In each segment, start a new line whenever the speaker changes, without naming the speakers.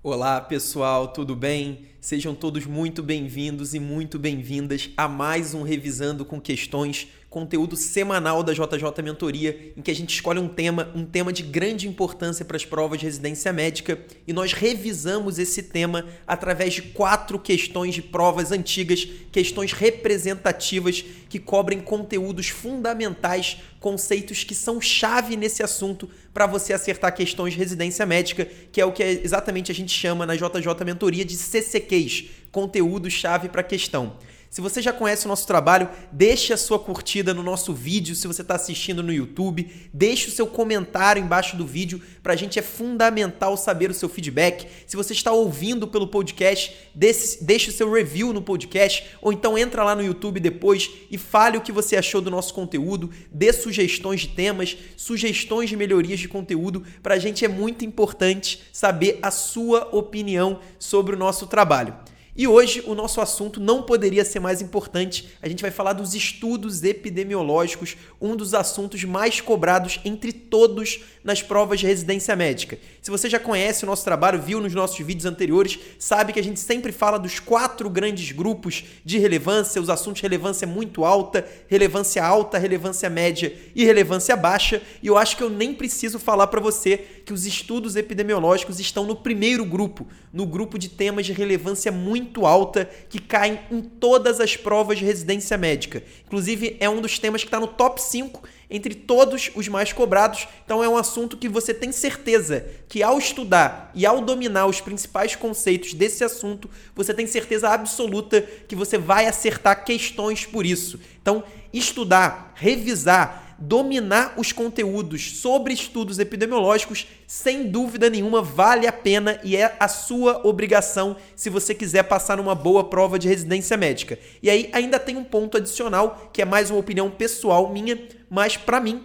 Olá pessoal, tudo bem? Sejam todos muito bem-vindos e muito bem-vindas a mais um Revisando com Questões, conteúdo semanal da JJ Mentoria, em que a gente escolhe um tema, um tema de grande importância para as provas de residência médica, e nós revisamos esse tema através de quatro questões de provas antigas, questões representativas que cobrem conteúdos fundamentais, conceitos que são chave nesse assunto para você acertar questões de residência médica, que é o que exatamente a gente chama na JJ Mentoria de CCQs, conteúdo chave para questão. Se você já conhece o nosso trabalho, deixe a sua curtida no nosso vídeo se você está assistindo no YouTube. Deixe o seu comentário embaixo do vídeo. Para a gente é fundamental saber o seu feedback. Se você está ouvindo pelo podcast, deixe o seu review no podcast. Ou então entra lá no YouTube depois e fale o que você achou do nosso conteúdo. Dê sugestões de temas, sugestões de melhorias de conteúdo. Para a gente é muito importante saber a sua opinião sobre o nosso trabalho. E hoje o nosso assunto não poderia ser mais importante. A gente vai falar dos estudos epidemiológicos, um dos assuntos mais cobrados entre todos nas provas de residência médica. Se você já conhece o nosso trabalho, viu nos nossos vídeos anteriores, sabe que a gente sempre fala dos quatro grandes grupos de relevância, os assuntos relevância muito alta, relevância alta, relevância média e relevância baixa. E eu acho que eu nem preciso falar para você que os estudos epidemiológicos estão no primeiro grupo, no grupo de temas de relevância muito alta que caem em todas as provas de residência médica. Inclusive, é um dos temas que está no top 5 entre todos os mais cobrados. Então, é um assunto que você tem certeza que, ao estudar e ao dominar os principais conceitos desse assunto, você tem certeza absoluta que você vai acertar questões por isso. Então, estudar, revisar dominar os conteúdos sobre estudos epidemiológicos, sem dúvida nenhuma, vale a pena e é a sua obrigação se você quiser passar numa boa prova de residência médica. E aí ainda tem um ponto adicional, que é mais uma opinião pessoal minha, mas para mim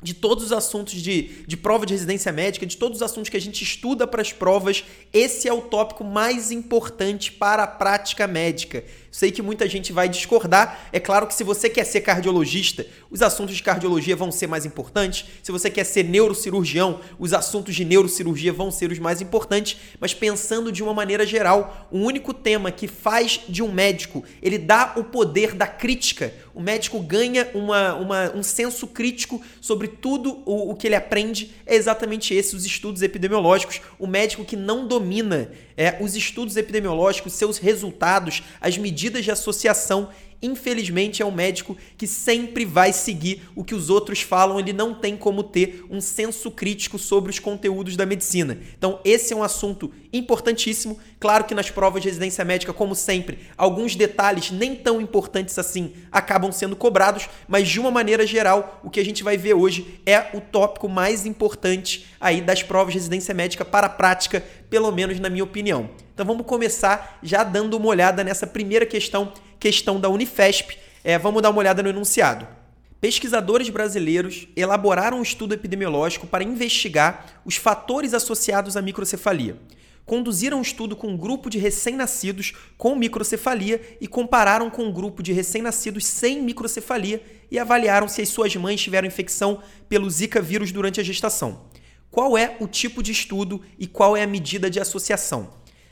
de todos os assuntos de, de prova de residência médica, de todos os assuntos que a gente estuda para as provas, esse é o tópico mais importante para a prática médica. Sei que muita gente vai discordar. É claro que se você quer ser cardiologista, os assuntos de cardiologia vão ser mais importantes. Se você quer ser neurocirurgião, os assuntos de neurocirurgia vão ser os mais importantes. Mas pensando de uma maneira geral, o único tema que faz de um médico, ele dá o poder da crítica. O médico ganha uma, uma, um senso crítico sobre tudo o, o que ele aprende. É exatamente esse, os estudos epidemiológicos. O médico que não domina é, os estudos epidemiológicos, seus resultados, as medidas de associação Infelizmente, é um médico que sempre vai seguir o que os outros falam, ele não tem como ter um senso crítico sobre os conteúdos da medicina. Então, esse é um assunto importantíssimo. Claro que nas provas de residência médica, como sempre, alguns detalhes nem tão importantes assim acabam sendo cobrados, mas de uma maneira geral, o que a gente vai ver hoje é o tópico mais importante aí das provas de residência médica para a prática, pelo menos na minha opinião. Então vamos começar já dando uma olhada nessa primeira questão questão da Unifesp. É, vamos dar uma olhada no enunciado. Pesquisadores brasileiros elaboraram um estudo epidemiológico para investigar os fatores associados à microcefalia. Conduziram um estudo com um grupo de recém-nascidos com microcefalia e compararam com um grupo de recém-nascidos sem microcefalia e avaliaram se as suas mães tiveram infecção pelo Zika vírus durante a gestação. Qual é o tipo de estudo e qual é a medida de associação?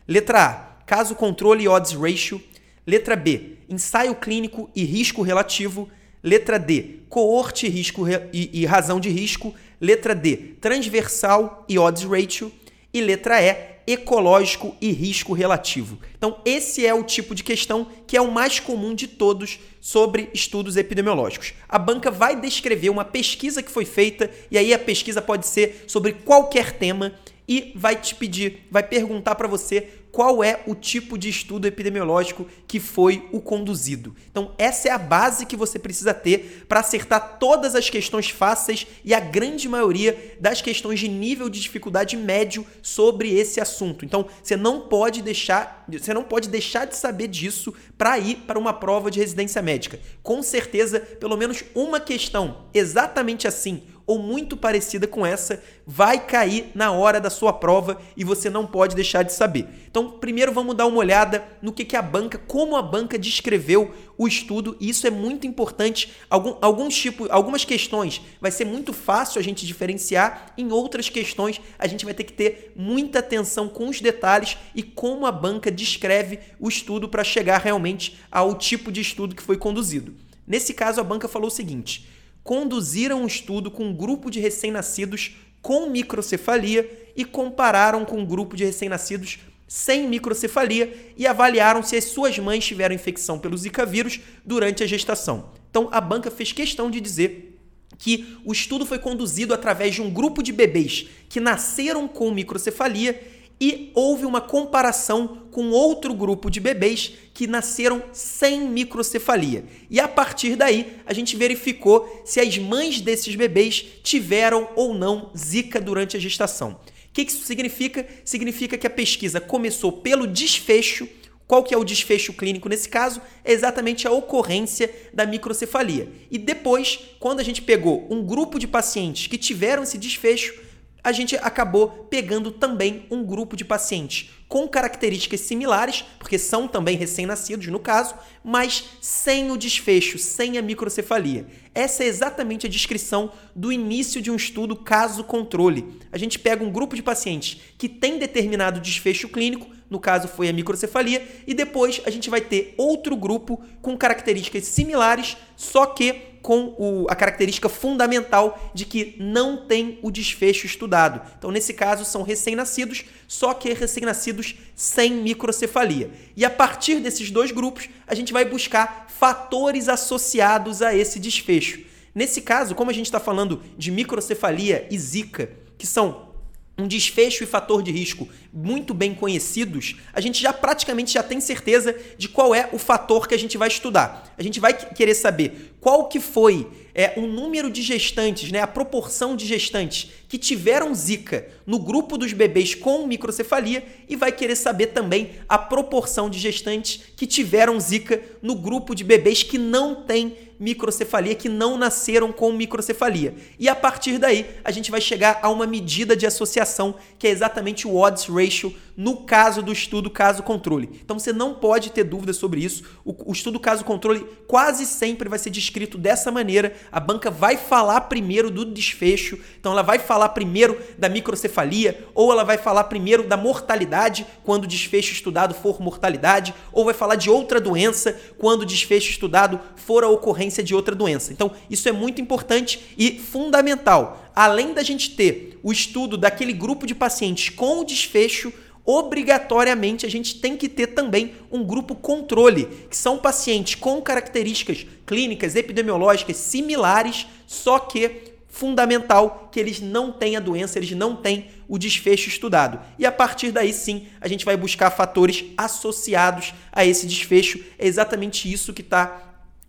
Letra A: caso controle odds ratio Letra B, ensaio clínico e risco relativo. Letra D, coorte risco e, e razão de risco. Letra D, transversal e odds ratio. E letra E, ecológico e risco relativo. Então, esse é o tipo de questão que é o mais comum de todos sobre estudos epidemiológicos. A banca vai descrever uma pesquisa que foi feita, e aí a pesquisa pode ser sobre qualquer tema, e vai te pedir, vai perguntar para você qual é o tipo de estudo epidemiológico que foi o conduzido. Então, essa é a base que você precisa ter para acertar todas as questões fáceis e a grande maioria das questões de nível de dificuldade médio sobre esse assunto. Então, você não pode deixar, você não pode deixar de saber disso para ir para uma prova de residência médica. Com certeza, pelo menos uma questão exatamente assim ou muito parecida com essa vai cair na hora da sua prova e você não pode deixar de saber. Então, primeiro vamos dar uma olhada no que, que a banca, como a banca descreveu o estudo, e isso é muito importante. Algum, alguns tipos, algumas questões vai ser muito fácil a gente diferenciar, em outras questões a gente vai ter que ter muita atenção com os detalhes e como a banca descreve o estudo para chegar realmente ao tipo de estudo que foi conduzido. Nesse caso, a banca falou o seguinte: conduziram um estudo com um grupo de recém-nascidos com microcefalia e compararam com um grupo de recém-nascidos sem microcefalia e avaliaram se as suas mães tiveram infecção pelo Zika vírus durante a gestação. Então, a banca fez questão de dizer que o estudo foi conduzido através de um grupo de bebês que nasceram com microcefalia e houve uma comparação com outro grupo de bebês que nasceram sem microcefalia. E a partir daí, a gente verificou se as mães desses bebês tiveram ou não Zika durante a gestação. O que isso significa? Significa que a pesquisa começou pelo desfecho. Qual que é o desfecho clínico nesse caso? É exatamente a ocorrência da microcefalia. E depois, quando a gente pegou um grupo de pacientes que tiveram esse desfecho, a gente acabou pegando também um grupo de pacientes com características similares, porque são também recém-nascidos no caso, mas sem o desfecho, sem a microcefalia. Essa é exatamente a descrição do início de um estudo caso-controle. A gente pega um grupo de pacientes que tem determinado desfecho clínico, no caso foi a microcefalia, e depois a gente vai ter outro grupo com características similares, só que com o, a característica fundamental de que não tem o desfecho estudado. Então, nesse caso, são recém-nascidos, só que recém-nascidos sem microcefalia. E a partir desses dois grupos, a gente vai buscar fatores associados a esse desfecho. Nesse caso, como a gente está falando de microcefalia e zika, que são um desfecho e fator de risco muito bem conhecidos, a gente já praticamente já tem certeza de qual é o fator que a gente vai estudar. A gente vai querer saber qual que foi é, o número de gestantes, né, a proporção de gestantes que tiveram zika no grupo dos bebês com microcefalia e vai querer saber também a proporção de gestantes que tiveram zika no grupo de bebês que não têm microcefalia, que não nasceram com microcefalia. E a partir daí, a gente vai chegar a uma medida de associação, que é exatamente o odds ratio no caso do estudo caso-controle. Então você não pode ter dúvidas sobre isso. O, o estudo caso-controle quase sempre vai ser descrito dessa maneira. A banca vai falar primeiro do desfecho, então ela vai falar primeiro da microcefalia, ou ela vai falar primeiro da mortalidade, quando o desfecho estudado for mortalidade, ou vai falar de outra doença, quando o desfecho estudado for a ocorrência de outra doença. Então, isso é muito importante e fundamental. Além da gente ter o estudo daquele grupo de pacientes com o desfecho, obrigatoriamente a gente tem que ter também um grupo controle, que são pacientes com características clínicas, epidemiológicas similares, só que fundamental que eles não têm a doença, eles não têm o desfecho estudado. E a partir daí sim, a gente vai buscar fatores associados a esse desfecho. É exatamente isso que está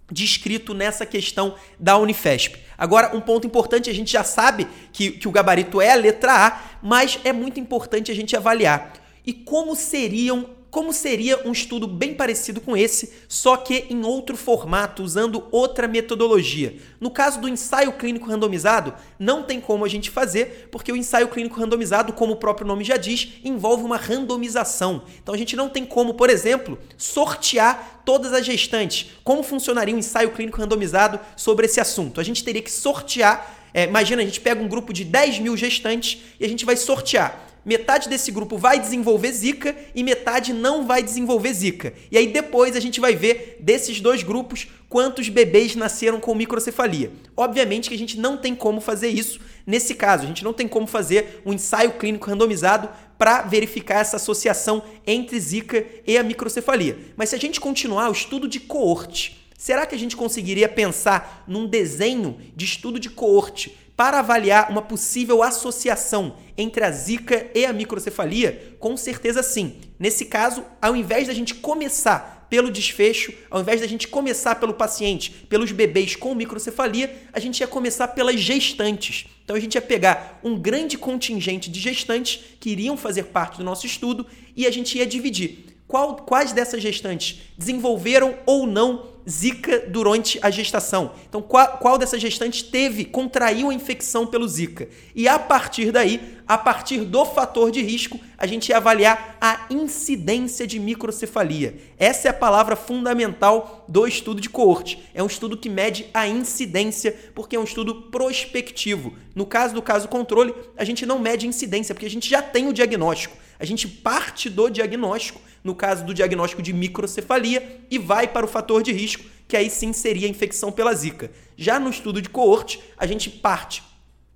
descrito nessa questão da Unifesp. Agora, um ponto importante, a gente já sabe que, que o gabarito é a letra A, mas é muito importante a gente avaliar e como seriam como seria um estudo bem parecido com esse, só que em outro formato, usando outra metodologia. No caso do ensaio clínico randomizado, não tem como a gente fazer, porque o ensaio clínico randomizado, como o próprio nome já diz, envolve uma randomização. Então a gente não tem como, por exemplo, sortear todas as gestantes. Como funcionaria um ensaio clínico randomizado sobre esse assunto? A gente teria que sortear. É, imagina, a gente pega um grupo de 10 mil gestantes e a gente vai sortear metade desse grupo vai desenvolver Zika e metade não vai desenvolver Zika. E aí depois a gente vai ver desses dois grupos quantos bebês nasceram com microcefalia. Obviamente que a gente não tem como fazer isso nesse caso, a gente não tem como fazer um ensaio clínico randomizado para verificar essa associação entre Zika e a microcefalia. Mas se a gente continuar o estudo de coorte, será que a gente conseguiria pensar num desenho de estudo de coorte para avaliar uma possível associação entre a zika e a microcefalia? Com certeza sim. Nesse caso, ao invés da gente começar pelo desfecho, ao invés da gente começar pelo paciente, pelos bebês com microcefalia, a gente ia começar pelas gestantes. Então a gente ia pegar um grande contingente de gestantes que iriam fazer parte do nosso estudo e a gente ia dividir qual, quais dessas gestantes desenvolveram ou não Zika durante a gestação. Então, qual, qual dessas gestantes teve, contraiu a infecção pelo Zika? E a partir daí, a partir do fator de risco, a gente ia avaliar a incidência de microcefalia. Essa é a palavra fundamental do estudo de coorte. É um estudo que mede a incidência, porque é um estudo prospectivo. No caso do caso controle, a gente não mede incidência, porque a gente já tem o diagnóstico. A gente parte do diagnóstico, no caso do diagnóstico de microcefalia, e vai para o fator de risco, que aí sim seria a infecção pela zika. Já no estudo de coorte, a gente parte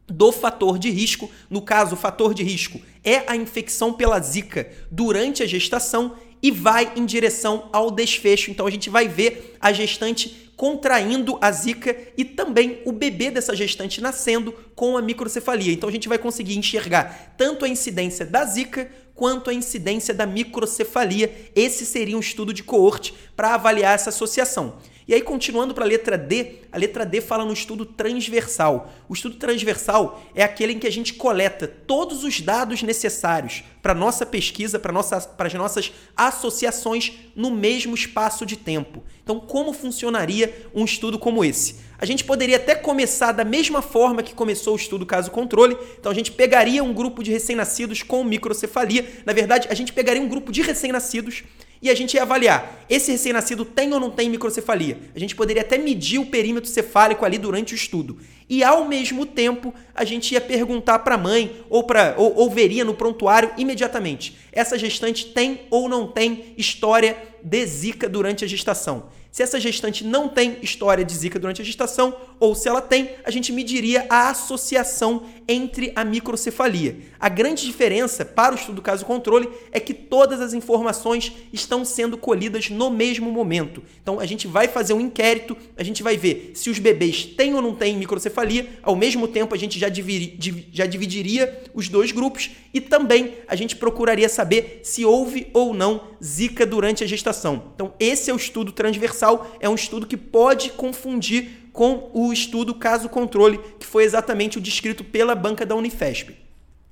do fator de risco. No caso, o fator de risco é a infecção pela zika durante a gestação e vai em direção ao desfecho. Então a gente vai ver a gestante contraindo a zika e também o bebê dessa gestante nascendo com a microcefalia. Então a gente vai conseguir enxergar tanto a incidência da zika quanto a incidência da microcefalia. Esse seria um estudo de coorte para avaliar essa associação. E aí, continuando para a letra D, a letra D fala no estudo transversal. O estudo transversal é aquele em que a gente coleta todos os dados necessários para nossa pesquisa, para nossa, as nossas associações no mesmo espaço de tempo. Então, como funcionaria um estudo como esse? A gente poderia até começar da mesma forma que começou o estudo caso controle. Então, a gente pegaria um grupo de recém-nascidos com microcefalia. Na verdade, a gente pegaria um grupo de recém-nascidos e a gente ia avaliar esse recém-nascido tem ou não tem microcefalia. A gente poderia até medir o perímetro cefálico ali durante o estudo. E ao mesmo tempo, a gente ia perguntar para a mãe ou, pra, ou, ou veria no prontuário imediatamente: essa gestante tem ou não tem história de zika durante a gestação. Se essa gestante não tem história de zika durante a gestação, ou se ela tem, a gente mediria a associação entre a microcefalia. A grande diferença para o estudo caso controle é que todas as informações estão sendo colhidas no mesmo momento. Então a gente vai fazer um inquérito, a gente vai ver se os bebês têm ou não têm microcefalia, ao mesmo tempo a gente já, já dividiria os dois grupos e também a gente procuraria saber se houve ou não zika durante a gestação. Então esse é o estudo transversal é um estudo que pode confundir com o estudo caso controle, que foi exatamente o descrito pela banca da Unifesp.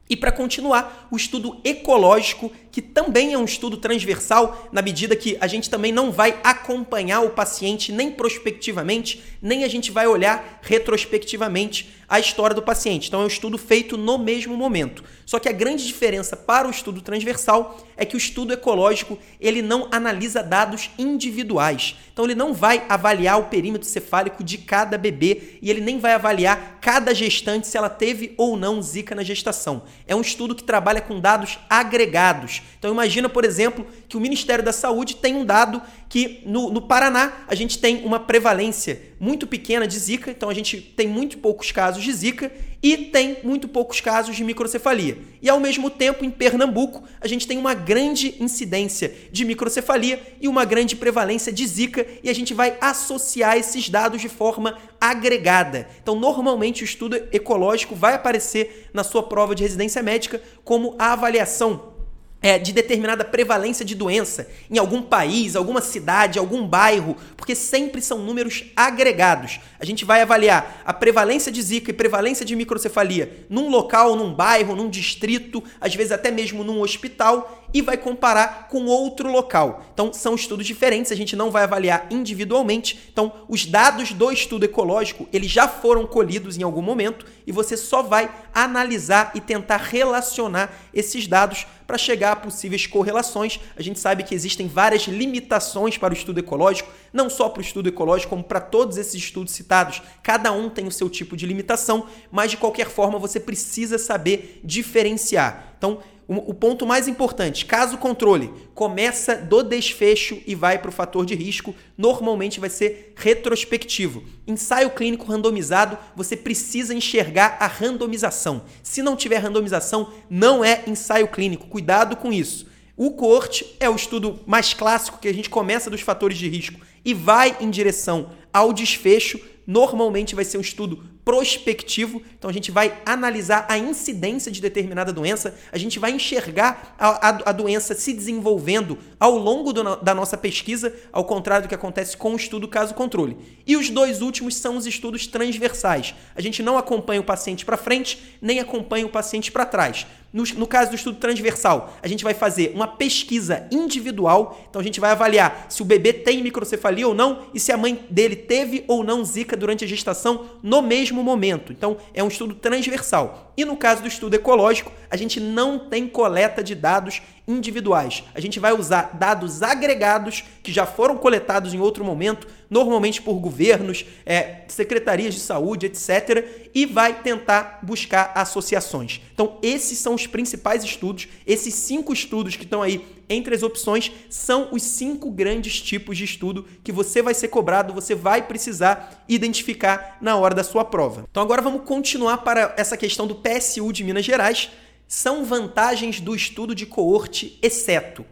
E para continuar, o estudo ecológico, que também é um estudo transversal, na medida que a gente também não vai acompanhar o paciente nem prospectivamente, nem a gente vai olhar retrospectivamente a história do paciente. Então é um estudo feito no mesmo momento. Só que a grande diferença para o estudo transversal é que o estudo ecológico, ele não analisa dados individuais. Então ele não vai avaliar o perímetro cefálico de cada bebê e ele nem vai avaliar cada gestante se ela teve ou não zika na gestação. É um estudo que trabalha com dados agregados. Então imagina, por exemplo, que o Ministério da Saúde tem um dado que no, no Paraná a gente tem uma prevalência muito pequena de Zika, então a gente tem muito poucos casos de Zika e tem muito poucos casos de microcefalia. E ao mesmo tempo, em Pernambuco, a gente tem uma grande incidência de microcefalia e uma grande prevalência de Zika, e a gente vai associar esses dados de forma agregada. Então, normalmente, o estudo ecológico vai aparecer na sua prova de residência médica como a avaliação é, de determinada prevalência de doença em algum país, alguma cidade, algum bairro, porque sempre são números agregados. A gente vai avaliar a prevalência de zika e prevalência de microcefalia num local, num bairro, num distrito, às vezes até mesmo num hospital e vai comparar com outro local. Então, são estudos diferentes, a gente não vai avaliar individualmente. Então, os dados do estudo ecológico, eles já foram colhidos em algum momento e você só vai analisar e tentar relacionar esses dados para chegar a possíveis correlações. A gente sabe que existem várias limitações para o estudo ecológico, não só para o estudo ecológico, como para todos esses estudos citados. Cada um tem o seu tipo de limitação, mas de qualquer forma você precisa saber diferenciar. Então, o ponto mais importante, caso controle começa do desfecho e vai para o fator de risco, normalmente vai ser retrospectivo. Ensaio clínico randomizado, você precisa enxergar a randomização. Se não tiver randomização, não é ensaio clínico. Cuidado com isso. O corte é o estudo mais clássico que a gente começa dos fatores de risco e vai em direção ao desfecho. Normalmente vai ser um estudo prospectivo, então a gente vai analisar a incidência de determinada doença, a gente vai enxergar a, a, a doença se desenvolvendo ao longo do, da nossa pesquisa, ao contrário do que acontece com o estudo caso-controle. E os dois últimos são os estudos transversais. A gente não acompanha o paciente para frente, nem acompanha o paciente para trás. No, no, caso do estudo transversal, a gente vai fazer uma pesquisa individual. Então a gente vai avaliar se o bebê tem microcefalia ou não e se a mãe dele teve ou não zika durante a gestação no mesmo momento. Então é um estudo transversal. E no caso do estudo ecológico, a gente não tem coleta de dados individuais. A gente vai usar dados agregados que já foram coletados em outro momento, normalmente por governos, é, secretarias de saúde, etc., e vai tentar buscar associações. Então, esses são os principais estudos. Esses cinco estudos que estão aí entre as opções são os cinco grandes tipos de estudo que você vai ser cobrado, você vai precisar identificar na hora da sua prova. Então, agora vamos continuar para essa questão do PSU de Minas Gerais são vantagens do estudo de coorte, exceto.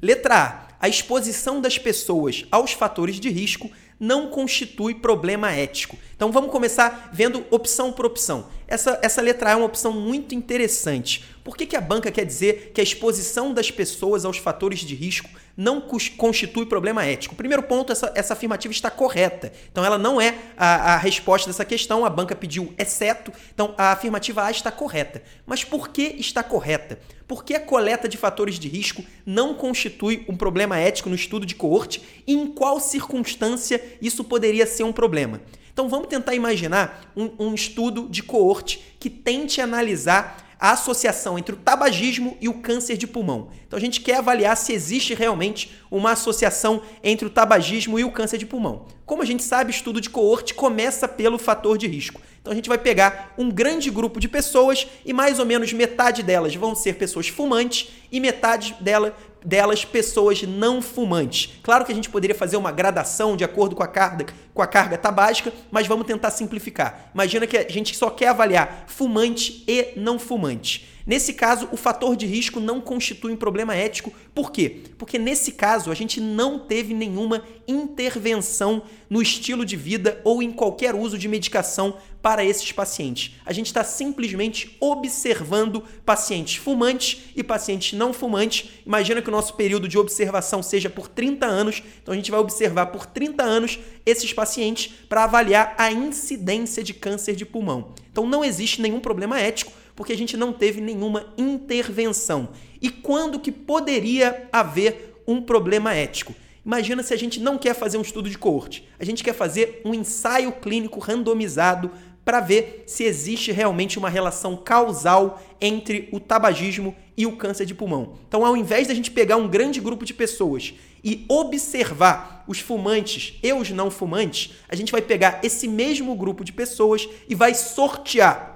Letra A. A exposição das pessoas aos fatores de risco não constitui problema ético. Então vamos começar vendo opção por opção. Essa, essa letra A é uma opção muito interessante. Por que, que a banca quer dizer que a exposição das pessoas aos fatores de risco não constitui problema ético? Primeiro ponto, essa, essa afirmativa está correta. Então ela não é a, a resposta dessa questão, a banca pediu exceto, então a afirmativa A está correta. Mas por que está correta? Porque a coleta de fatores de risco não constitui um problema ético no estudo de coorte e em qual circunstância isso poderia ser um problema? Então vamos tentar imaginar um, um estudo de coorte que tente analisar a associação entre o tabagismo e o câncer de pulmão. Então a gente quer avaliar se existe realmente uma associação entre o tabagismo e o câncer de pulmão. Como a gente sabe, estudo de coorte começa pelo fator de risco. Então a gente vai pegar um grande grupo de pessoas e mais ou menos metade delas vão ser pessoas fumantes e metade dela, delas pessoas não fumantes. Claro que a gente poderia fazer uma gradação de acordo com a carga, com a carga tabágica, mas vamos tentar simplificar. Imagina que a gente só quer avaliar fumante e não fumante. Nesse caso, o fator de risco não constitui um problema ético. Por quê? Porque nesse caso a gente não teve nenhuma intervenção no estilo de vida ou em qualquer uso de medicação para esses pacientes. A gente está simplesmente observando pacientes fumantes e pacientes não fumantes. Imagina que o nosso período de observação seja por 30 anos, então a gente vai observar por 30 anos esses pacientes para avaliar a incidência de câncer de pulmão. Então não existe nenhum problema ético porque a gente não teve nenhuma intervenção. E quando que poderia haver um problema ético? Imagina se a gente não quer fazer um estudo de coorte, a gente quer fazer um ensaio clínico randomizado para ver se existe realmente uma relação causal entre o tabagismo e o câncer de pulmão. Então, ao invés da gente pegar um grande grupo de pessoas e observar os fumantes e os não fumantes, a gente vai pegar esse mesmo grupo de pessoas e vai sortear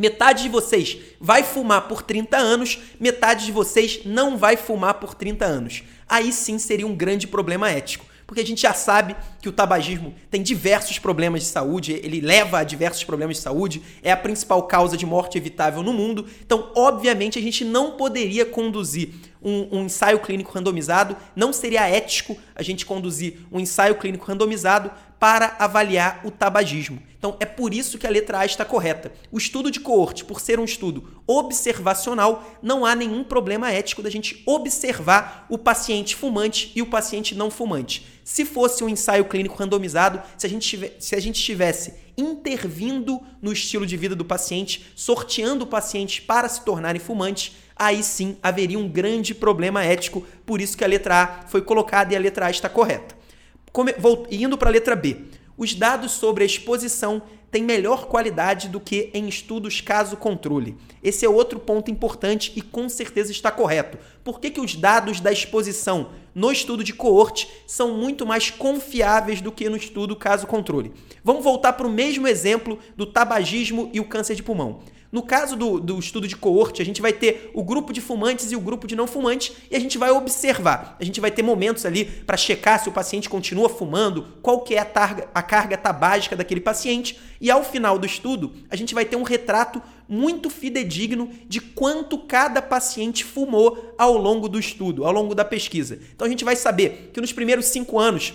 Metade de vocês vai fumar por 30 anos, metade de vocês não vai fumar por 30 anos. Aí sim seria um grande problema ético. Porque a gente já sabe que o tabagismo tem diversos problemas de saúde, ele leva a diversos problemas de saúde, é a principal causa de morte evitável no mundo. Então, obviamente, a gente não poderia conduzir um, um, ensaio clínico randomizado, não seria ético a gente conduzir um ensaio clínico randomizado para avaliar o tabagismo. Então é por isso que a letra A está correta. O estudo de coorte, por ser um estudo observacional, não há nenhum problema ético da gente observar o paciente fumante e o paciente não fumante. Se fosse um ensaio clínico randomizado, se a gente, tivesse, se a gente estivesse intervindo no estilo de vida do paciente, sorteando o paciente para se tornarem fumantes, aí sim haveria um grande problema ético. Por isso que a letra A foi colocada e a letra A está correta. Come, vou, indo para a letra B. Os dados sobre a exposição têm melhor qualidade do que em estudos caso-controle. Esse é outro ponto importante e com certeza está correto. Por que, que os dados da exposição no estudo de coorte são muito mais confiáveis do que no estudo caso-controle? Vamos voltar para o mesmo exemplo do tabagismo e o câncer de pulmão. No caso do, do estudo de coorte, a gente vai ter o grupo de fumantes e o grupo de não fumantes e a gente vai observar. A gente vai ter momentos ali para checar se o paciente continua fumando, qual que é a, targa, a carga tabágica daquele paciente e ao final do estudo, a gente vai ter um retrato muito fidedigno de quanto cada paciente fumou ao longo do estudo, ao longo da pesquisa. Então a gente vai saber que nos primeiros cinco anos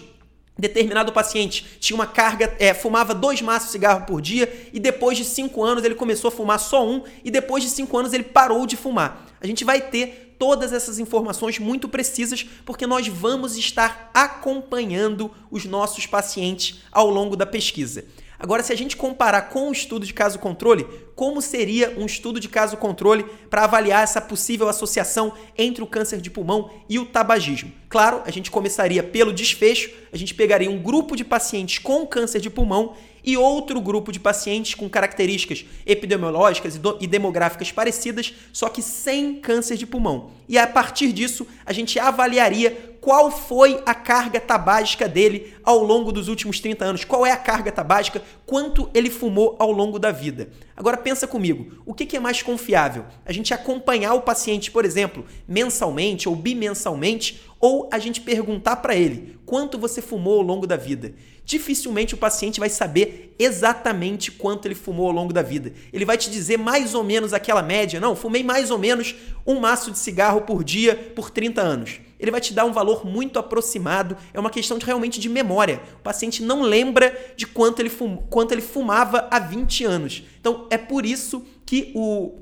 determinado paciente tinha uma carga, é, fumava dois maços de cigarro por dia e depois de cinco anos ele começou a fumar só um e depois de cinco anos ele parou de fumar. A gente vai ter todas essas informações muito precisas porque nós vamos estar acompanhando os nossos pacientes ao longo da pesquisa. Agora, se a gente comparar com o estudo de caso controle, como seria um estudo de caso controle para avaliar essa possível associação entre o câncer de pulmão e o tabagismo? Claro, a gente começaria pelo desfecho, a gente pegaria um grupo de pacientes com câncer de pulmão e outro grupo de pacientes com características epidemiológicas e demográficas parecidas, só que sem câncer de pulmão. E a partir disso, a gente avaliaria qual foi a carga tabágica dele ao longo dos últimos 30 anos, qual é a carga tabágica, quanto ele fumou ao longo da vida. Agora pensa comigo, o que é mais confiável? A gente acompanhar o paciente, por exemplo, mensalmente ou bimensalmente, ou a gente perguntar para ele quanto você fumou ao longo da vida? dificilmente o paciente vai saber exatamente quanto ele fumou ao longo da vida. Ele vai te dizer mais ou menos aquela média. Não, fumei mais ou menos um maço de cigarro por dia por 30 anos. Ele vai te dar um valor muito aproximado, é uma questão de, realmente de memória. O paciente não lembra de quanto ele, fum, quanto ele fumava há 20 anos. Então, é por isso que o,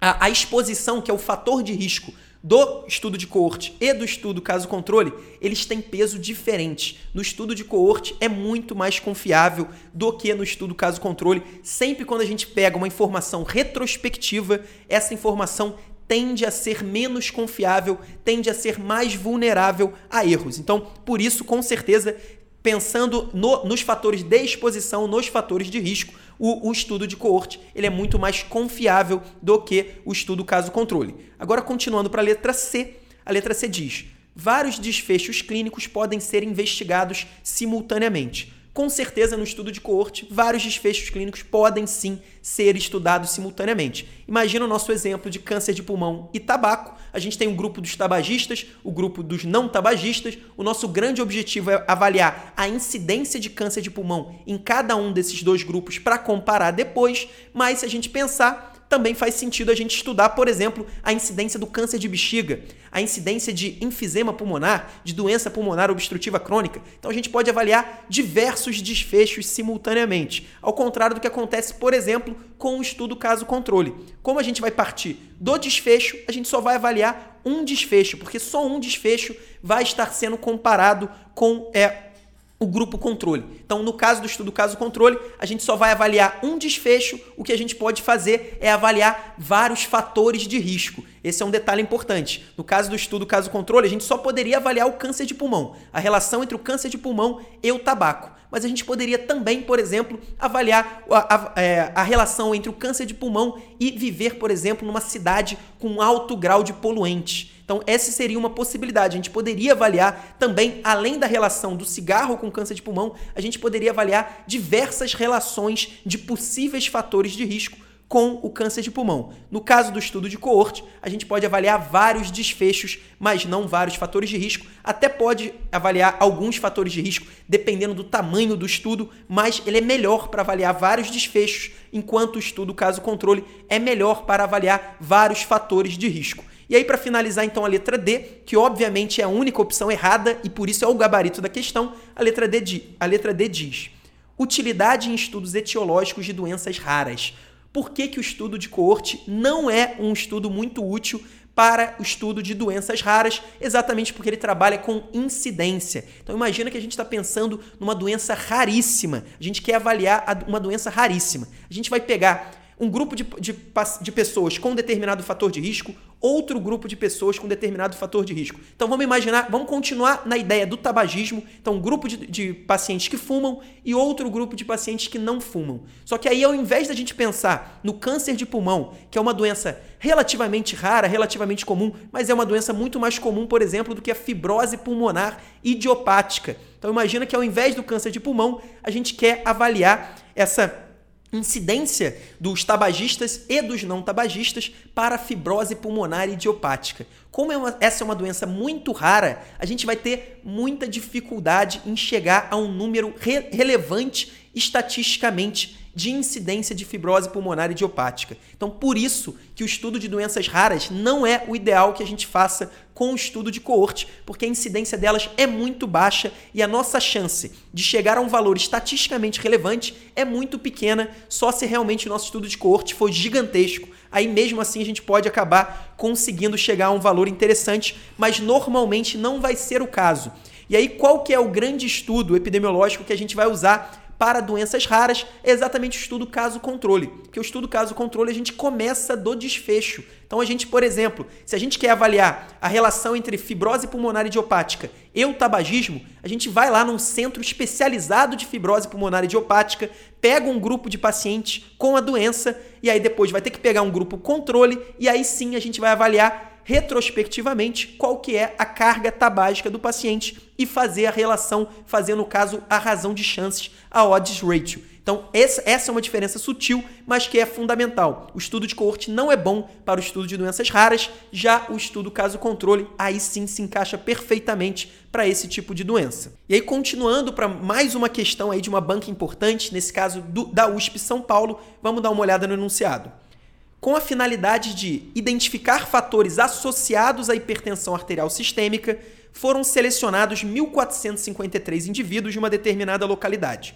a, a exposição, que é o fator de risco do estudo de coorte e do estudo caso controle, eles têm peso diferente. No estudo de coorte é muito mais confiável do que no estudo caso controle. Sempre quando a gente pega uma informação retrospectiva, essa informação tende a ser menos confiável, tende a ser mais vulnerável a erros. Então, por isso, com certeza, pensando no, nos fatores de exposição, nos fatores de risco, o, o, estudo de coorte ele é muito mais confiável do que o estudo caso-controle. Agora, continuando para a letra C, a letra C diz: vários desfechos clínicos podem ser investigados simultaneamente. Com certeza, no estudo de coorte, vários desfechos clínicos podem sim ser estudados simultaneamente. Imagina o nosso exemplo de câncer de pulmão e tabaco. A gente tem um grupo dos tabagistas, o grupo dos não tabagistas. O nosso grande objetivo é avaliar a incidência de câncer de pulmão em cada um desses dois grupos para comparar depois. Mas se a gente pensar, também faz sentido a gente estudar, por exemplo, a incidência do câncer de bexiga, a incidência de enfisema pulmonar, de doença pulmonar obstrutiva crônica. Então a gente pode avaliar diversos desfechos simultaneamente, ao contrário do que acontece, por exemplo, com o estudo caso controle. Como a gente vai partir do desfecho, a gente só vai avaliar um desfecho, porque só um desfecho vai estar sendo comparado com é, o grupo controle. Então, no caso do estudo caso controle, a gente só vai avaliar um desfecho. O que a gente pode fazer é avaliar vários fatores de risco. Esse é um detalhe importante. No caso do estudo caso controle, a gente só poderia avaliar o câncer de pulmão, a relação entre o câncer de pulmão e o tabaco. Mas a gente poderia também, por exemplo, avaliar a, a, é, a relação entre o câncer de pulmão e viver, por exemplo, numa cidade com alto grau de poluentes. Então, essa seria uma possibilidade. A gente poderia avaliar também, além da relação do cigarro com câncer de pulmão, a gente poderia avaliar diversas relações de possíveis fatores de risco com o câncer de pulmão. No caso do estudo de coorte, a gente pode avaliar vários desfechos, mas não vários fatores de risco. Até pode avaliar alguns fatores de risco, dependendo do tamanho do estudo, mas ele é melhor para avaliar vários desfechos, enquanto o estudo caso controle é melhor para avaliar vários fatores de risco. E aí, para finalizar, então, a letra D, que obviamente é a única opção errada e por isso é o gabarito da questão, a letra D, a letra D diz: utilidade em estudos etiológicos de doenças raras. Por que, que o estudo de coorte não é um estudo muito útil para o estudo de doenças raras, exatamente porque ele trabalha com incidência. Então imagina que a gente está pensando numa doença raríssima. A gente quer avaliar uma doença raríssima. A gente vai pegar um grupo de, de, de pessoas com determinado fator de risco, outro grupo de pessoas com determinado fator de risco. Então vamos imaginar, vamos continuar na ideia do tabagismo. Então, um grupo de, de, pacientes que fumam e outro grupo de pacientes que não fumam. Só que aí, ao invés da gente pensar no câncer de pulmão, que é uma doença relativamente rara, relativamente comum, mas é uma doença muito mais comum, por exemplo, do que a fibrose pulmonar idiopática. Então imagina que ao invés do câncer de pulmão, a gente quer avaliar essa incidência dos tabagistas e dos não tabagistas para fibrose pulmonar idiopática. Como é uma, essa é uma doença muito rara, a gente vai ter muita dificuldade em chegar a um número re relevante estatisticamente de incidência de fibrose pulmonar idiopática. Então, por isso que o estudo de doenças raras não é o ideal que a gente faça com o estudo de coorte, porque a incidência delas é muito baixa e a nossa chance de chegar a um valor estatisticamente relevante é muito pequena, só se realmente o nosso estudo de coorte for gigantesco. Aí mesmo assim a gente pode acabar conseguindo chegar a um valor interessante, mas normalmente não vai ser o caso. E aí qual que é o grande estudo epidemiológico que a gente vai usar para doenças raras é exatamente o estudo caso-controle. Porque o estudo caso-controle a gente começa do desfecho. Então a gente, por exemplo, se a gente quer avaliar a relação entre fibrose pulmonar idiopática e o tabagismo, a gente vai lá num centro especializado de fibrose pulmonar idiopática, pega um grupo de pacientes com a doença e aí depois vai ter que pegar um grupo controle e aí sim a gente vai avaliar retrospectivamente qual que é a carga tabágica do paciente e fazer a relação, fazendo no caso a razão de chances, a odds ratio. Então, essa, essa é uma diferença sutil, mas que é fundamental. O estudo de coorte não é bom para o estudo de doenças raras, já o estudo caso-controle, aí sim se encaixa perfeitamente para esse tipo de doença. E aí, continuando para mais uma questão aí de uma banca importante, nesse caso do, da USP São Paulo, vamos dar uma olhada no enunciado com a finalidade de identificar fatores associados à hipertensão arterial sistêmica, foram selecionados 1.453 indivíduos de uma determinada localidade.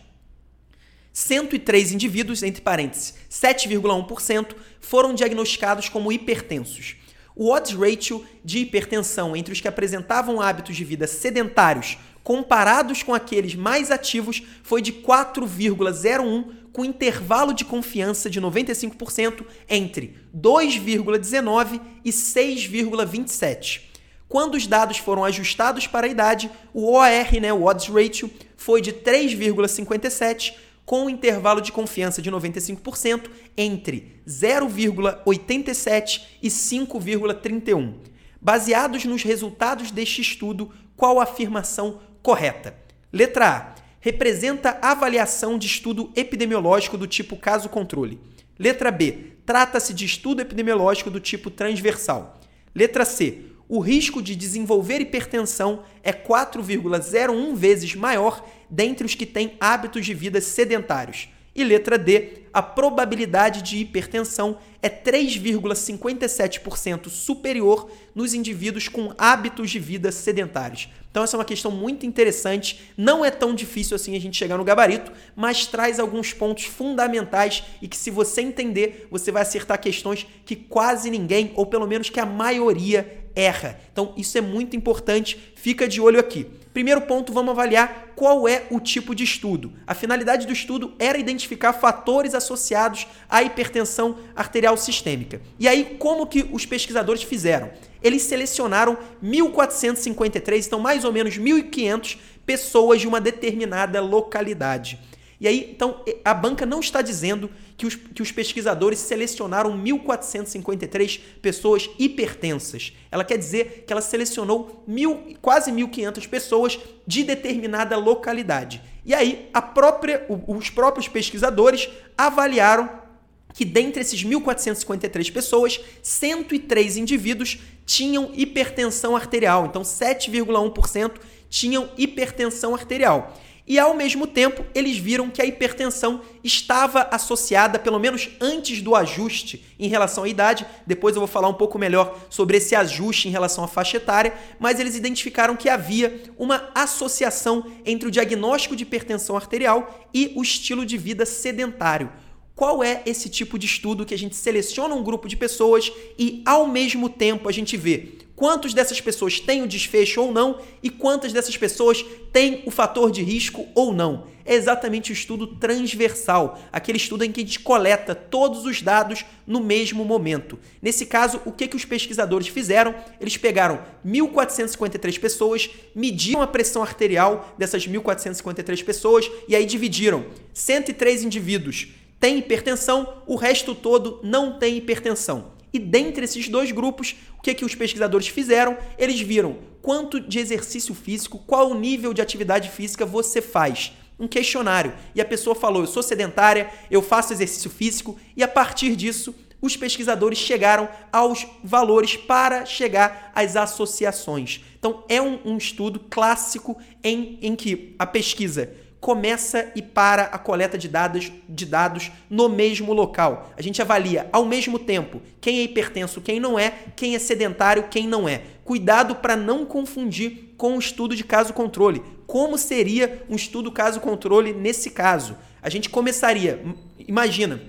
103 indivíduos, entre parênteses, 7,1%, foram diagnosticados como hipertensos. O odds ratio de hipertensão entre os que apresentavam hábitos de vida sedentários comparados com aqueles mais ativos foi de 4,01 com intervalo de confiança de 95% entre 2,19 e 6,27. Quando os dados foram ajustados para a idade, o OR, né, o odds ratio, foi de 3,57 com um intervalo de confiança de 95% entre 0,87 e 5,31. Baseados nos resultados deste estudo, qual afirmação correta? Letra A representa avaliação de estudo epidemiológico do tipo caso-controle. Letra B. Trata-se de estudo epidemiológico do tipo transversal. Letra C. O risco de desenvolver hipertensão é 4,01 vezes maior dentre os que têm hábitos de vida sedentários. E letra D, a probabilidade de hipertensão é 3,57% superior nos indivíduos com hábitos de vida sedentários. Então, essa é uma questão muito interessante. Não é tão difícil assim a gente chegar no gabarito, mas traz alguns pontos fundamentais e que, se você entender, você vai acertar questões que quase ninguém, ou pelo menos que a maioria, erra. Então, isso é muito importante. Fica de olho aqui. Primeiro ponto, vamos avaliar qual é o tipo de estudo. A finalidade do estudo era identificar fatores associados à hipertensão arterial sistêmica. E aí, como que os pesquisadores fizeram? Eles selecionaram 1.453, então mais ou menos 1.500 pessoas de uma determinada localidade. E aí, então, a banca não está dizendo que os, que os pesquisadores selecionaram 1.453 pessoas hipertensas. Ela quer dizer que ela selecionou mil, quase 1.500 pessoas de determinada localidade. E aí, própria, os próprios pesquisadores avaliaram que dentre esses 1.453 pessoas, 103 indivíduos tinham hipertensão arterial. Então, 7,1% tinham hipertensão arterial. E ao mesmo tempo, eles viram que a hipertensão estava associada, pelo menos antes do ajuste em relação à idade. Depois eu vou falar um pouco melhor sobre esse ajuste em relação à faixa etária, mas eles identificaram que havia uma associação entre o diagnóstico de hipertensão arterial e o estilo de vida sedentário. Qual é esse tipo de estudo que a gente seleciona um grupo de pessoas e, ao mesmo tempo, a gente vê quantas dessas pessoas têm o desfecho ou não e quantas dessas pessoas têm o fator de risco ou não. É exatamente o estudo transversal, aquele estudo em que a gente coleta todos os dados no mesmo momento. Nesse caso, o que, que os pesquisadores fizeram? Eles pegaram 1.453 pessoas, mediram a pressão arterial dessas 1.453 pessoas e aí dividiram 103 indivíduos têm hipertensão, o resto todo não tem hipertensão. E dentre esses dois grupos, o que, que os pesquisadores fizeram? Eles viram quanto de exercício físico, qual o nível de atividade física você faz. Um questionário. E a pessoa falou: eu sou sedentária, eu faço exercício físico, e a partir disso, os pesquisadores chegaram aos valores para chegar às associações. Então, é um, um estudo clássico em, em que a pesquisa começa e para a coleta de dados, de dados no mesmo local. A gente avalia ao mesmo tempo quem é hipertenso, quem não é, quem é sedentário, quem não é. Cuidado para não confundir com o estudo de caso controle. Como seria um estudo caso controle nesse caso? A gente começaria, imagina,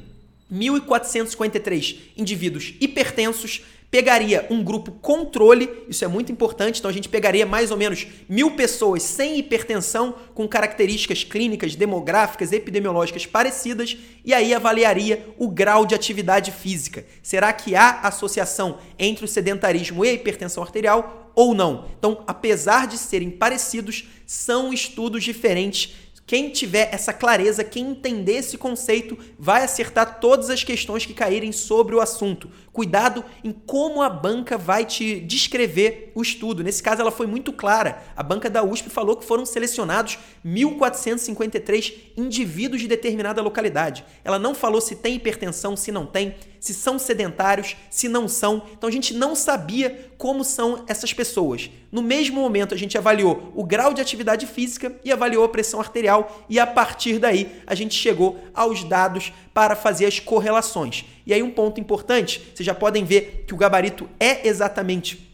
1.453 indivíduos hipertensos pegaria um grupo controle, isso é muito importante, então a gente pegaria mais ou menos mil pessoas sem hipertensão, com características clínicas, demográficas, epidemiológicas parecidas, e aí avaliaria o grau de atividade física. Será que há associação entre o sedentarismo e a hipertensão arterial ou não? Então, apesar de serem parecidos, são estudos diferentes quem tiver essa clareza, quem entender esse conceito, vai acertar todas as questões que caírem sobre o assunto. Cuidado em como a banca vai te descrever o estudo. Nesse caso, ela foi muito clara. A banca da USP falou que foram selecionados 1.453 indivíduos de determinada localidade. Ela não falou se tem hipertensão, se não tem, se são sedentários, se não são. Então a gente não sabia como são essas pessoas. No mesmo momento, a gente avaliou o grau de atividade física e avaliou a pressão arterial, e a partir daí a gente chegou aos dados para fazer as correlações. E aí, um ponto importante: vocês já podem ver que o gabarito é exatamente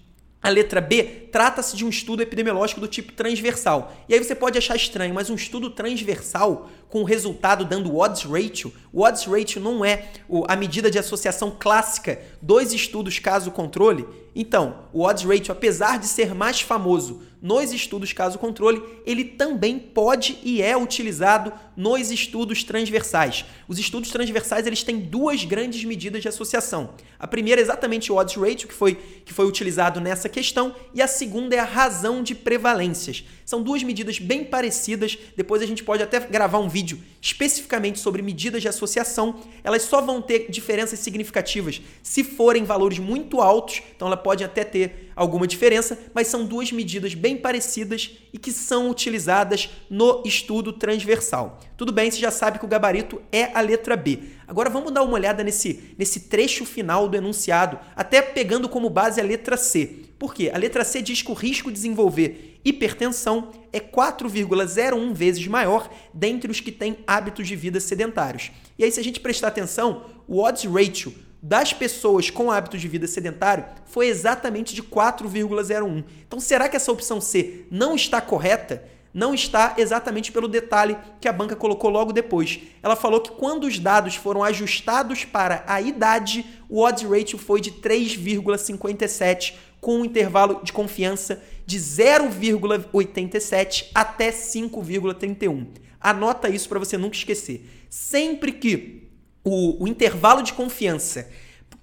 a letra B trata-se de um estudo epidemiológico do tipo transversal. E aí você pode achar estranho, mas um estudo transversal com o resultado dando odds ratio, o odds ratio não é a medida de associação clássica dos estudos caso-controle. Então, o odds ratio, apesar de ser mais famoso nos estudos caso-controle, ele também pode e é utilizado nos estudos transversais. Os estudos transversais eles têm duas grandes medidas de associação. A primeira é exatamente o odds ratio, que foi, que foi utilizado nessa questão, e a segunda é a razão de prevalências. São duas medidas bem parecidas, depois a gente pode até gravar um vídeo especificamente sobre medidas de associação. Elas só vão ter diferenças significativas se forem valores muito altos, então ela pode até ter alguma diferença, mas são duas medidas bem parecidas e que são utilizadas no estudo transversal. Tudo bem, você já sabe que o gabarito é a letra B. Agora vamos dar uma olhada nesse, nesse trecho final do enunciado, até pegando como base a letra C. Por quê? A letra C diz que o risco de desenvolver hipertensão é 4,01 vezes maior dentre os que têm hábitos de vida sedentários. E aí, se a gente prestar atenção, o odds ratio das pessoas com hábitos de vida sedentário foi exatamente de 4,01. Então, será que essa opção C não está correta? Não está exatamente pelo detalhe que a banca colocou logo depois. Ela falou que quando os dados foram ajustados para a idade, o odds ratio foi de 3,57, com um intervalo de confiança de 0,87 até 5,31. Anota isso para você nunca esquecer. Sempre que o, o intervalo de confiança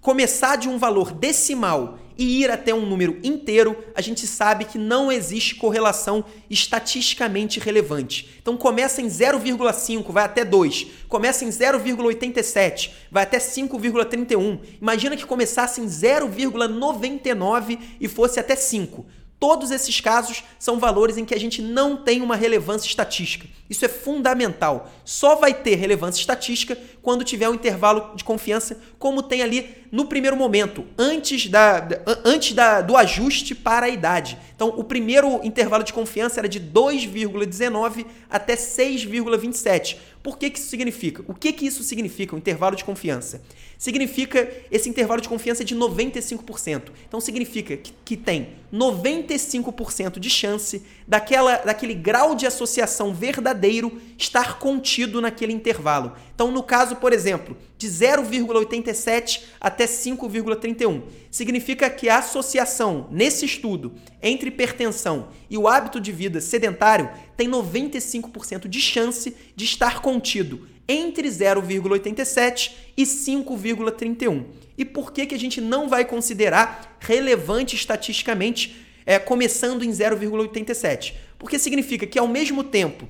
começar de um valor decimal e ir até um número inteiro, a gente sabe que não existe correlação estatisticamente relevante. Então começa em 0,5, vai até 2. Começa em 0,87, vai até 5,31. Imagina que começasse em 0,99 e fosse até 5. Todos esses casos são valores em que a gente não tem uma relevância estatística. Isso é fundamental. Só vai ter relevância estatística quando tiver um intervalo de confiança, como tem ali no primeiro momento, antes, da, antes da, do ajuste para a idade. Então, o primeiro intervalo de confiança era de 2,19 até 6,27. Por que, que isso significa? O que, que isso significa, o intervalo de confiança? Significa, esse intervalo de confiança de 95%. Então, significa que, que tem 95% de chance daquela, daquele grau de associação verdadeiro estar contido naquele intervalo. Então, no caso, por exemplo, de 0,87 até 5,31, significa que a associação nesse estudo entre hipertensão e o hábito de vida sedentário tem 95% de chance de estar contido entre 0,87 e 5,31. E por que, que a gente não vai considerar relevante estatisticamente é, começando em 0,87? Porque significa que ao mesmo tempo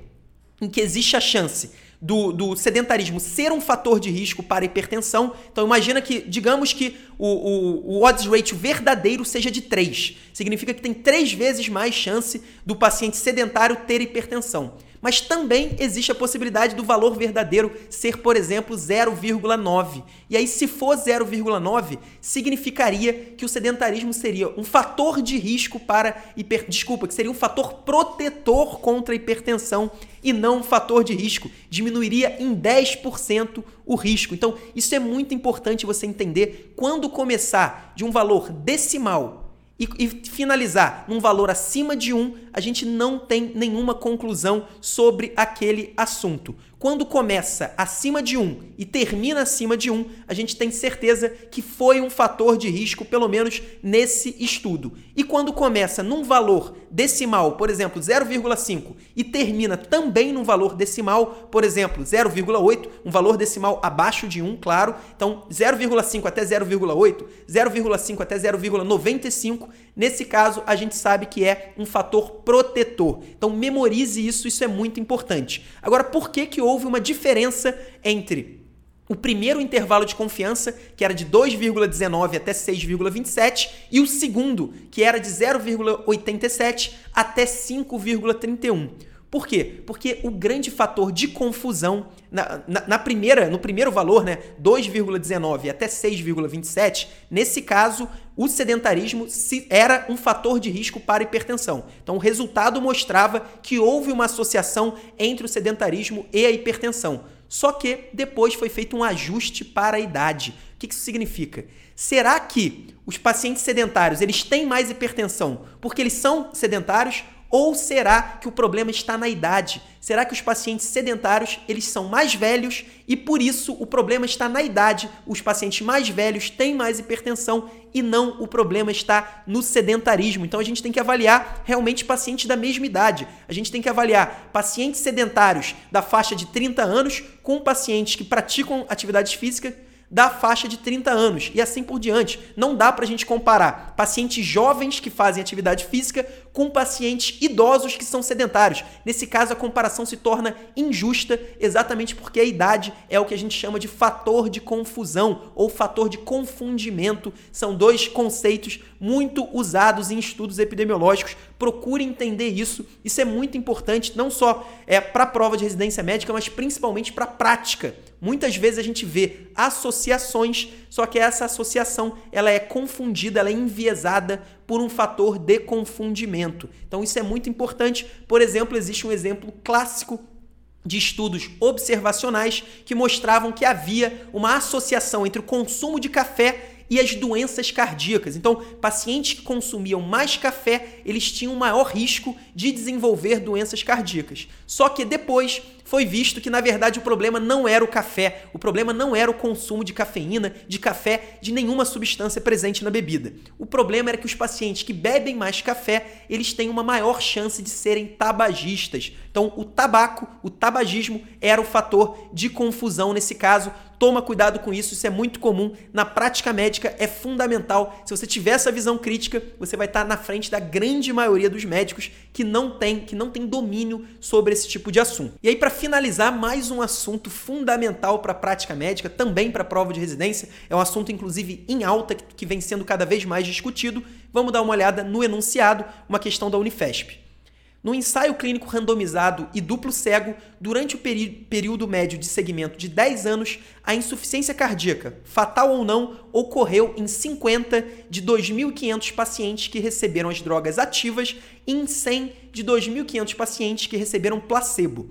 em que existe a chance do, do, sedentarismo ser um fator de risco para hipertensão. Então imagina que, digamos que o, o, o odds ratio verdadeiro seja de 3. Significa que tem três vezes mais chance do paciente sedentário ter hipertensão. Mas também existe a possibilidade do valor verdadeiro ser, por exemplo, 0,9. E aí, se for 0,9, significaria que o sedentarismo seria um fator de risco para hiper... desculpa, que seria um fator protetor contra a hipertensão e não um fator de risco. Diminuiria em 10% o risco. Então, isso é muito importante você entender quando começar de um valor decimal e, e, finalizar num valor acima de 1, a gente não tem nenhuma conclusão sobre aquele assunto. Quando começa acima de 1 e termina acima de 1, a gente tem certeza que foi um fator de risco, pelo menos nesse estudo. E quando começa num valor decimal, por exemplo, 0,5, e termina também num valor decimal, por exemplo, 0,8, um valor decimal abaixo de 1, claro. Então, 0,5 até 0,8, 0,5 até 0,95, nesse caso a gente sabe que é um fator protetor. Então, memorize isso, isso é muito importante. Agora, por que que houve uma diferença entre o primeiro intervalo de confiança, que era de 2,19 até 6,27, e o segundo, que era de 0,87 até 5,31. Por quê? Porque o grande fator de confusão na, na, na primeira, no primeiro valor, né, 2,19 até 6,27, nesse caso, o sedentarismo era um fator de risco para hipertensão. Então, o resultado mostrava que houve uma associação entre o sedentarismo e a hipertensão. Só que depois foi feito um ajuste para a idade. O que isso significa? Será que os pacientes sedentários eles têm mais hipertensão porque eles são sedentários ou será que o problema está na idade? Será que os pacientes sedentários, eles são mais velhos e por isso o problema está na idade? Os pacientes mais velhos têm mais hipertensão e não o problema está no sedentarismo. Então a gente tem que avaliar realmente pacientes da mesma idade. A gente tem que avaliar pacientes sedentários da faixa de 30 anos com pacientes que praticam atividades físicas da faixa de 30 anos e assim por diante. Não dá para a gente comparar pacientes jovens que fazem atividade física com pacientes idosos que são sedentários. Nesse caso, a comparação se torna injusta exatamente porque a idade é o que a gente chama de fator de confusão ou fator de confundimento. São dois conceitos muito usados em estudos epidemiológicos. Procure entender isso. Isso é muito importante, não só é, para a prova de residência médica, mas principalmente para a prática. Muitas vezes a gente vê associações, só que essa associação ela é confundida, ela é enviesada por um fator de confundimento. Então isso é muito importante. Por exemplo, existe um exemplo clássico de estudos observacionais que mostravam que havia uma associação entre o consumo de café e as doenças cardíacas. Então, pacientes que consumiam mais café, eles tinham maior risco de desenvolver doenças cardíacas. Só que depois foi visto que, na verdade, o problema não era o café, o problema não era o consumo de cafeína, de café, de nenhuma substância presente na bebida. O problema era que os pacientes que bebem mais café, eles têm uma maior chance de serem tabagistas. Então, o tabaco, o tabagismo, era o fator de confusão nesse caso. Toma cuidado com isso, isso é muito comum. Na prática médica é fundamental. Se você tiver essa visão crítica, você vai estar na frente da grande maioria dos médicos que não tem, que não tem domínio sobre esse tipo de assunto. E aí, para finalizar, mais um assunto fundamental para a prática médica, também para a prova de residência, é um assunto inclusive em alta que vem sendo cada vez mais discutido. Vamos dar uma olhada no enunciado, uma questão da Unifesp. No ensaio clínico randomizado e duplo cego, durante o período médio de segmento de 10 anos, a insuficiência cardíaca, fatal ou não, ocorreu em 50 de 2.500 pacientes que receberam as drogas ativas e em 100 de 2.500 pacientes que receberam placebo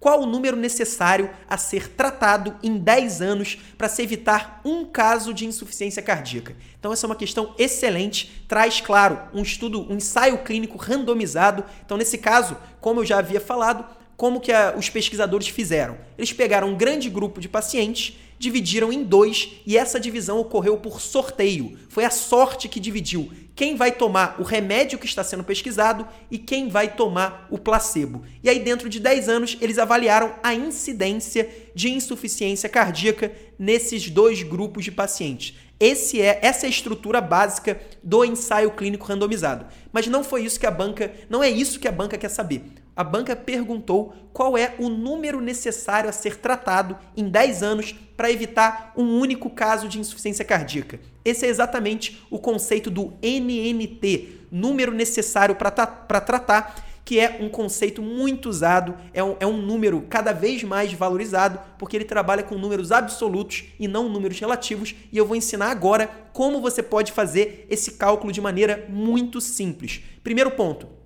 qual o número necessário a ser tratado em 10 anos para se evitar um caso de insuficiência cardíaca. Então essa é uma questão excelente, traz claro um estudo, um ensaio clínico randomizado. Então nesse caso, como eu já havia falado, como que a, os pesquisadores fizeram? Eles pegaram um grande grupo de pacientes dividiram em dois e essa divisão ocorreu por sorteio. Foi a sorte que dividiu quem vai tomar o remédio que está sendo pesquisado e quem vai tomar o placebo. E aí, dentro de 10 anos, eles avaliaram a incidência de insuficiência cardíaca nesses dois grupos de pacientes. Esse é, essa é a estrutura básica do ensaio clínico randomizado. Mas não foi isso que a banca, não é isso que a banca quer saber a banca perguntou qual é o número necessário a ser tratado em 10 anos para evitar um único caso de insuficiência cardíaca. Esse é exatamente o conceito do NNT, número necessário para tratar, que é um conceito muito usado, é um, é um número cada vez mais valorizado, porque ele trabalha com números absolutos e não números relativos, e eu vou ensinar agora como você pode fazer esse cálculo de maneira muito simples. Primeiro ponto,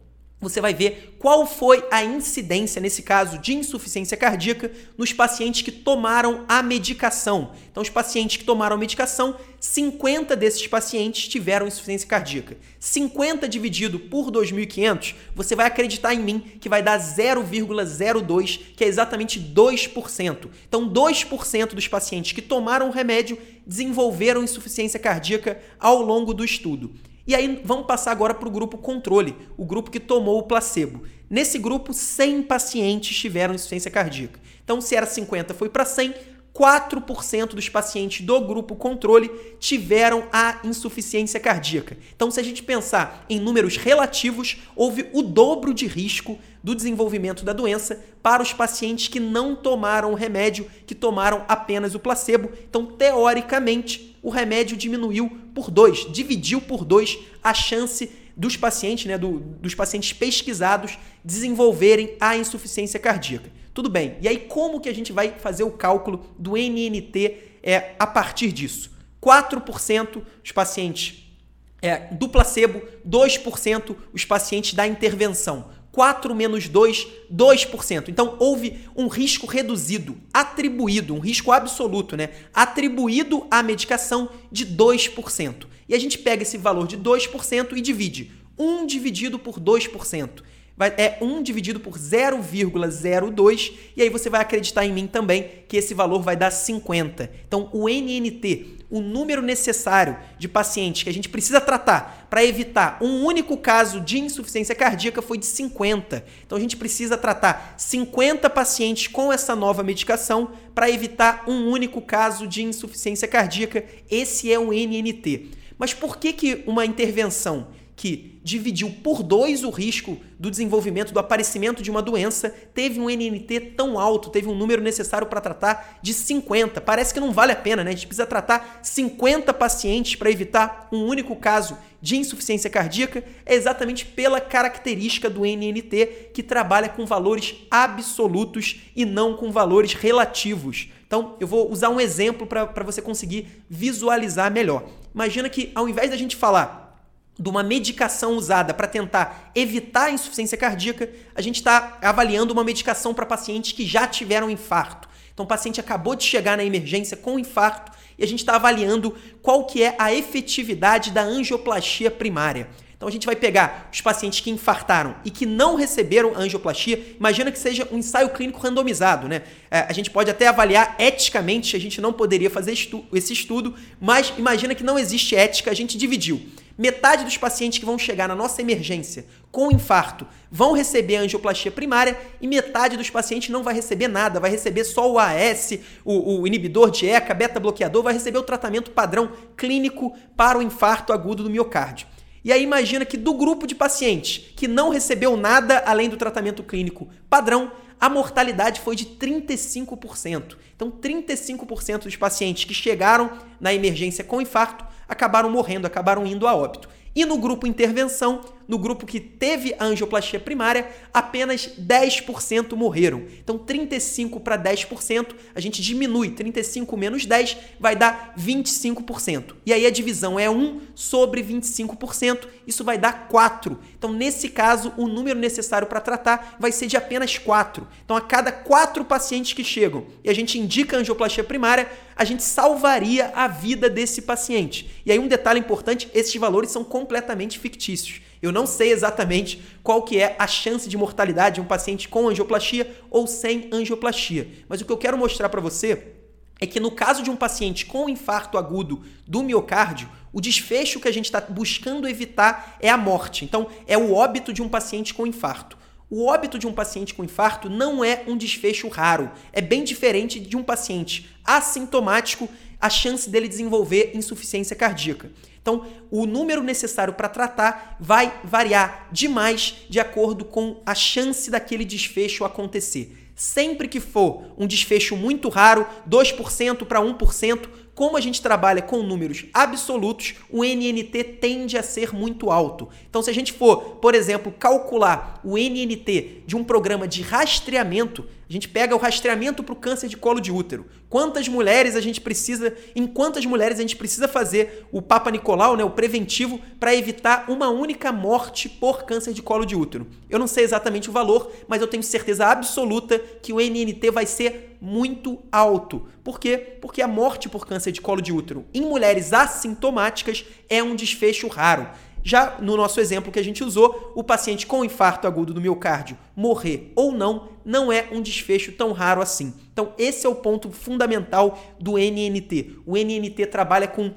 você vai ver qual foi a incidência, nesse caso, de insuficiência cardíaca nos pacientes que tomaram a medicação. Então, os pacientes que tomaram a medicação, 50 desses pacientes tiveram insuficiência cardíaca. 50 dividido por 2.500, você vai acreditar em mim que vai dar 0,02, que é exatamente 2%. Então, 2% dos pacientes que tomaram o remédio desenvolveram insuficiência cardíaca ao longo do estudo. E aí vamos passar agora para o grupo controle, o grupo que tomou o placebo. Nesse grupo, 100 pacientes tiveram insuficiência cardíaca. Então, se era 50, foi para 100, 4% dos pacientes do grupo controle tiveram a insuficiência cardíaca. Então, se a gente pensar em números relativos, houve o dobro de risco do desenvolvimento da doença para os pacientes que não tomaram o remédio, que tomaram apenas o placebo. Então, teoricamente, o remédio diminuiu por dois, dividiu por dois a chance dos pacientes, né, do, dos pacientes pesquisados desenvolverem a insuficiência cardíaca. Tudo bem. E aí, como que a gente vai fazer o cálculo do NNT é, a partir disso? 4% os pacientes é, do placebo, 2% os pacientes da intervenção. 4 menos 2, 2%. Então houve um risco reduzido, atribuído, um risco absoluto, né? Atribuído à medicação de 2%. E a gente pega esse valor de 2% e divide. 1 dividido por 2% vai, é 1 dividido por 0,02 e aí você vai acreditar em mim também que esse valor vai dar 50. Então, o NNT, o número necessário de pacientes que a gente precisa tratar para evitar um único caso de insuficiência cardíaca foi de 50. Então, a gente precisa tratar 50 pacientes com essa nova medicação para evitar um único caso de insuficiência cardíaca. Esse é o NNT. Mas por que, que uma intervenção que dividiu por dois o risco do desenvolvimento, do aparecimento de uma doença, teve um NNT tão alto, teve um número necessário para tratar de 50. Parece que não vale a pena, né? A gente precisa tratar 50 pacientes para evitar um único caso de insuficiência cardíaca, é exatamente pela característica do NNT que trabalha com valores absolutos e não com valores relativos. Então, eu vou usar um exemplo para você conseguir visualizar melhor. Imagina que ao invés da gente falar de uma medicação usada para tentar evitar a insuficiência cardíaca, a gente está avaliando uma medicação para pacientes que já tiveram infarto. Então, o paciente acabou de chegar na emergência com infarto e a gente está avaliando qual que é a efetividade da angioplastia primária. Então a gente vai pegar os pacientes que infartaram e que não receberam angioplastia. Imagina que seja um ensaio clínico randomizado, né? É, a gente pode até avaliar eticamente, a gente não poderia fazer estu esse estudo, mas imagina que não existe ética, a gente dividiu. Metade dos pacientes que vão chegar na nossa emergência com infarto vão receber angioplastia primária e metade dos pacientes não vai receber nada, vai receber só o AS, o, o inibidor de ECA, beta-bloqueador, vai receber o tratamento padrão clínico para o infarto agudo do miocárdio. E aí imagina que do grupo de pacientes que não recebeu nada além do tratamento clínico padrão, a mortalidade foi de 35%. Então, 35% dos pacientes que chegaram na emergência com infarto acabaram morrendo, acabaram indo a óbito. E no grupo intervenção, no grupo que teve a angioplastia primária, apenas 10% morreram. Então, 35 para 10%, a gente diminui. 35 menos 10 vai dar 25%. E aí a divisão é 1 sobre 25%, isso vai dar 4. Então, nesse caso, o número necessário para tratar vai ser de apenas 4. Então, a cada 4 pacientes que chegam e a gente indica a angioplastia primária, a gente salvaria a vida desse paciente. E aí um detalhe importante, esses valores são completamente fictícios. Eu não sei exatamente qual que é a chance de mortalidade de um paciente com angioplastia ou sem angioplastia. Mas o que eu quero mostrar para você é que no caso de um paciente com infarto agudo do miocárdio, o desfecho que a gente está buscando evitar é a morte. Então, é o óbito de um paciente com infarto. O óbito de um paciente com infarto não é um desfecho raro. É bem diferente de um paciente assintomático, a chance dele desenvolver insuficiência cardíaca. Então, o número necessário para tratar vai variar demais de acordo com a chance daquele desfecho acontecer. Sempre que for um desfecho muito raro, 2% para 1%, como a gente trabalha com números absolutos, o NNT tende a ser muito alto. Então, se a gente for, por exemplo, calcular o NNT de um programa de rastreamento, a gente pega o rastreamento para o câncer de colo de útero. Quantas mulheres a gente precisa, em quantas mulheres a gente precisa fazer o Papa Nicolau, né, o preventivo, para evitar uma única morte por câncer de colo de útero? Eu não sei exatamente o valor, mas eu tenho certeza absoluta que o NNT vai ser muito alto. Por quê? Porque a morte por câncer de colo de útero em mulheres assintomáticas é um desfecho raro. Já no nosso exemplo que a gente usou, o paciente com infarto agudo do miocárdio morrer ou não não é um desfecho tão raro assim. Então, esse é o ponto fundamental do NNT. O NNT trabalha com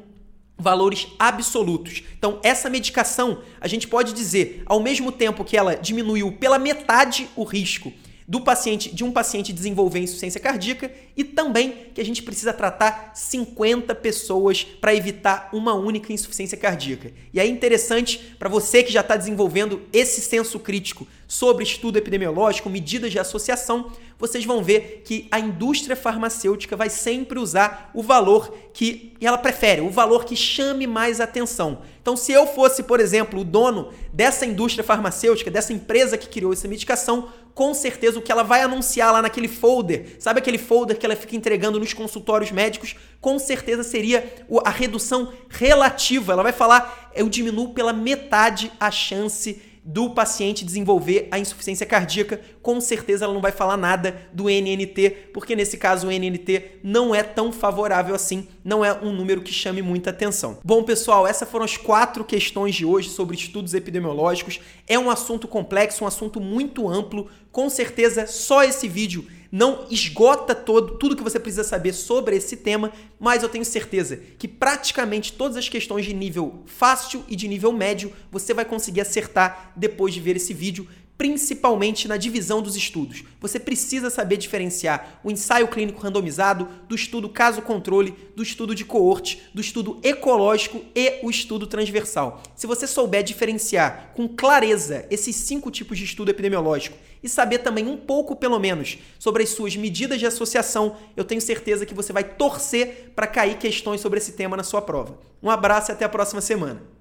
valores absolutos. Então, essa medicação, a gente pode dizer, ao mesmo tempo que ela diminuiu pela metade o risco do paciente, de um paciente desenvolver insuficiência cardíaca e também que a gente precisa tratar 50 pessoas para evitar uma única insuficiência cardíaca. E é interessante para você que já está desenvolvendo esse senso crítico sobre estudo epidemiológico, medidas de associação, vocês vão ver que a indústria farmacêutica vai sempre usar o valor que ela prefere, o valor que chame mais atenção. Então, se eu fosse, por exemplo, o dono dessa indústria farmacêutica, dessa empresa que criou essa medicação, com certeza o que ela vai anunciar lá naquele folder, sabe aquele folder que ela fica entregando nos consultórios médicos, com certeza seria a redução relativa. Ela vai falar, eu diminuo pela metade a chance do paciente desenvolver a insuficiência cardíaca, com certeza ela não vai falar nada do NNT, porque nesse caso o NNT não é tão favorável assim, não é um número que chame muita atenção. Bom, pessoal, essas foram as quatro questões de hoje sobre estudos epidemiológicos. É um assunto complexo, um assunto muito amplo. Com certeza, só esse vídeo não esgota todo, tudo que você precisa saber sobre esse tema, mas eu tenho certeza que praticamente todas as questões de nível fácil e de nível médio você vai conseguir acertar depois de ver esse vídeo principalmente na divisão dos estudos. Você precisa saber diferenciar o ensaio clínico randomizado do estudo caso-controle, do estudo de coorte, do estudo ecológico e o estudo transversal. Se você souber diferenciar com clareza esses cinco tipos de estudo epidemiológico e saber também um pouco, pelo menos, sobre as suas medidas de associação, eu tenho certeza que você vai torcer para cair questões sobre esse tema na sua prova. Um abraço e até a próxima semana.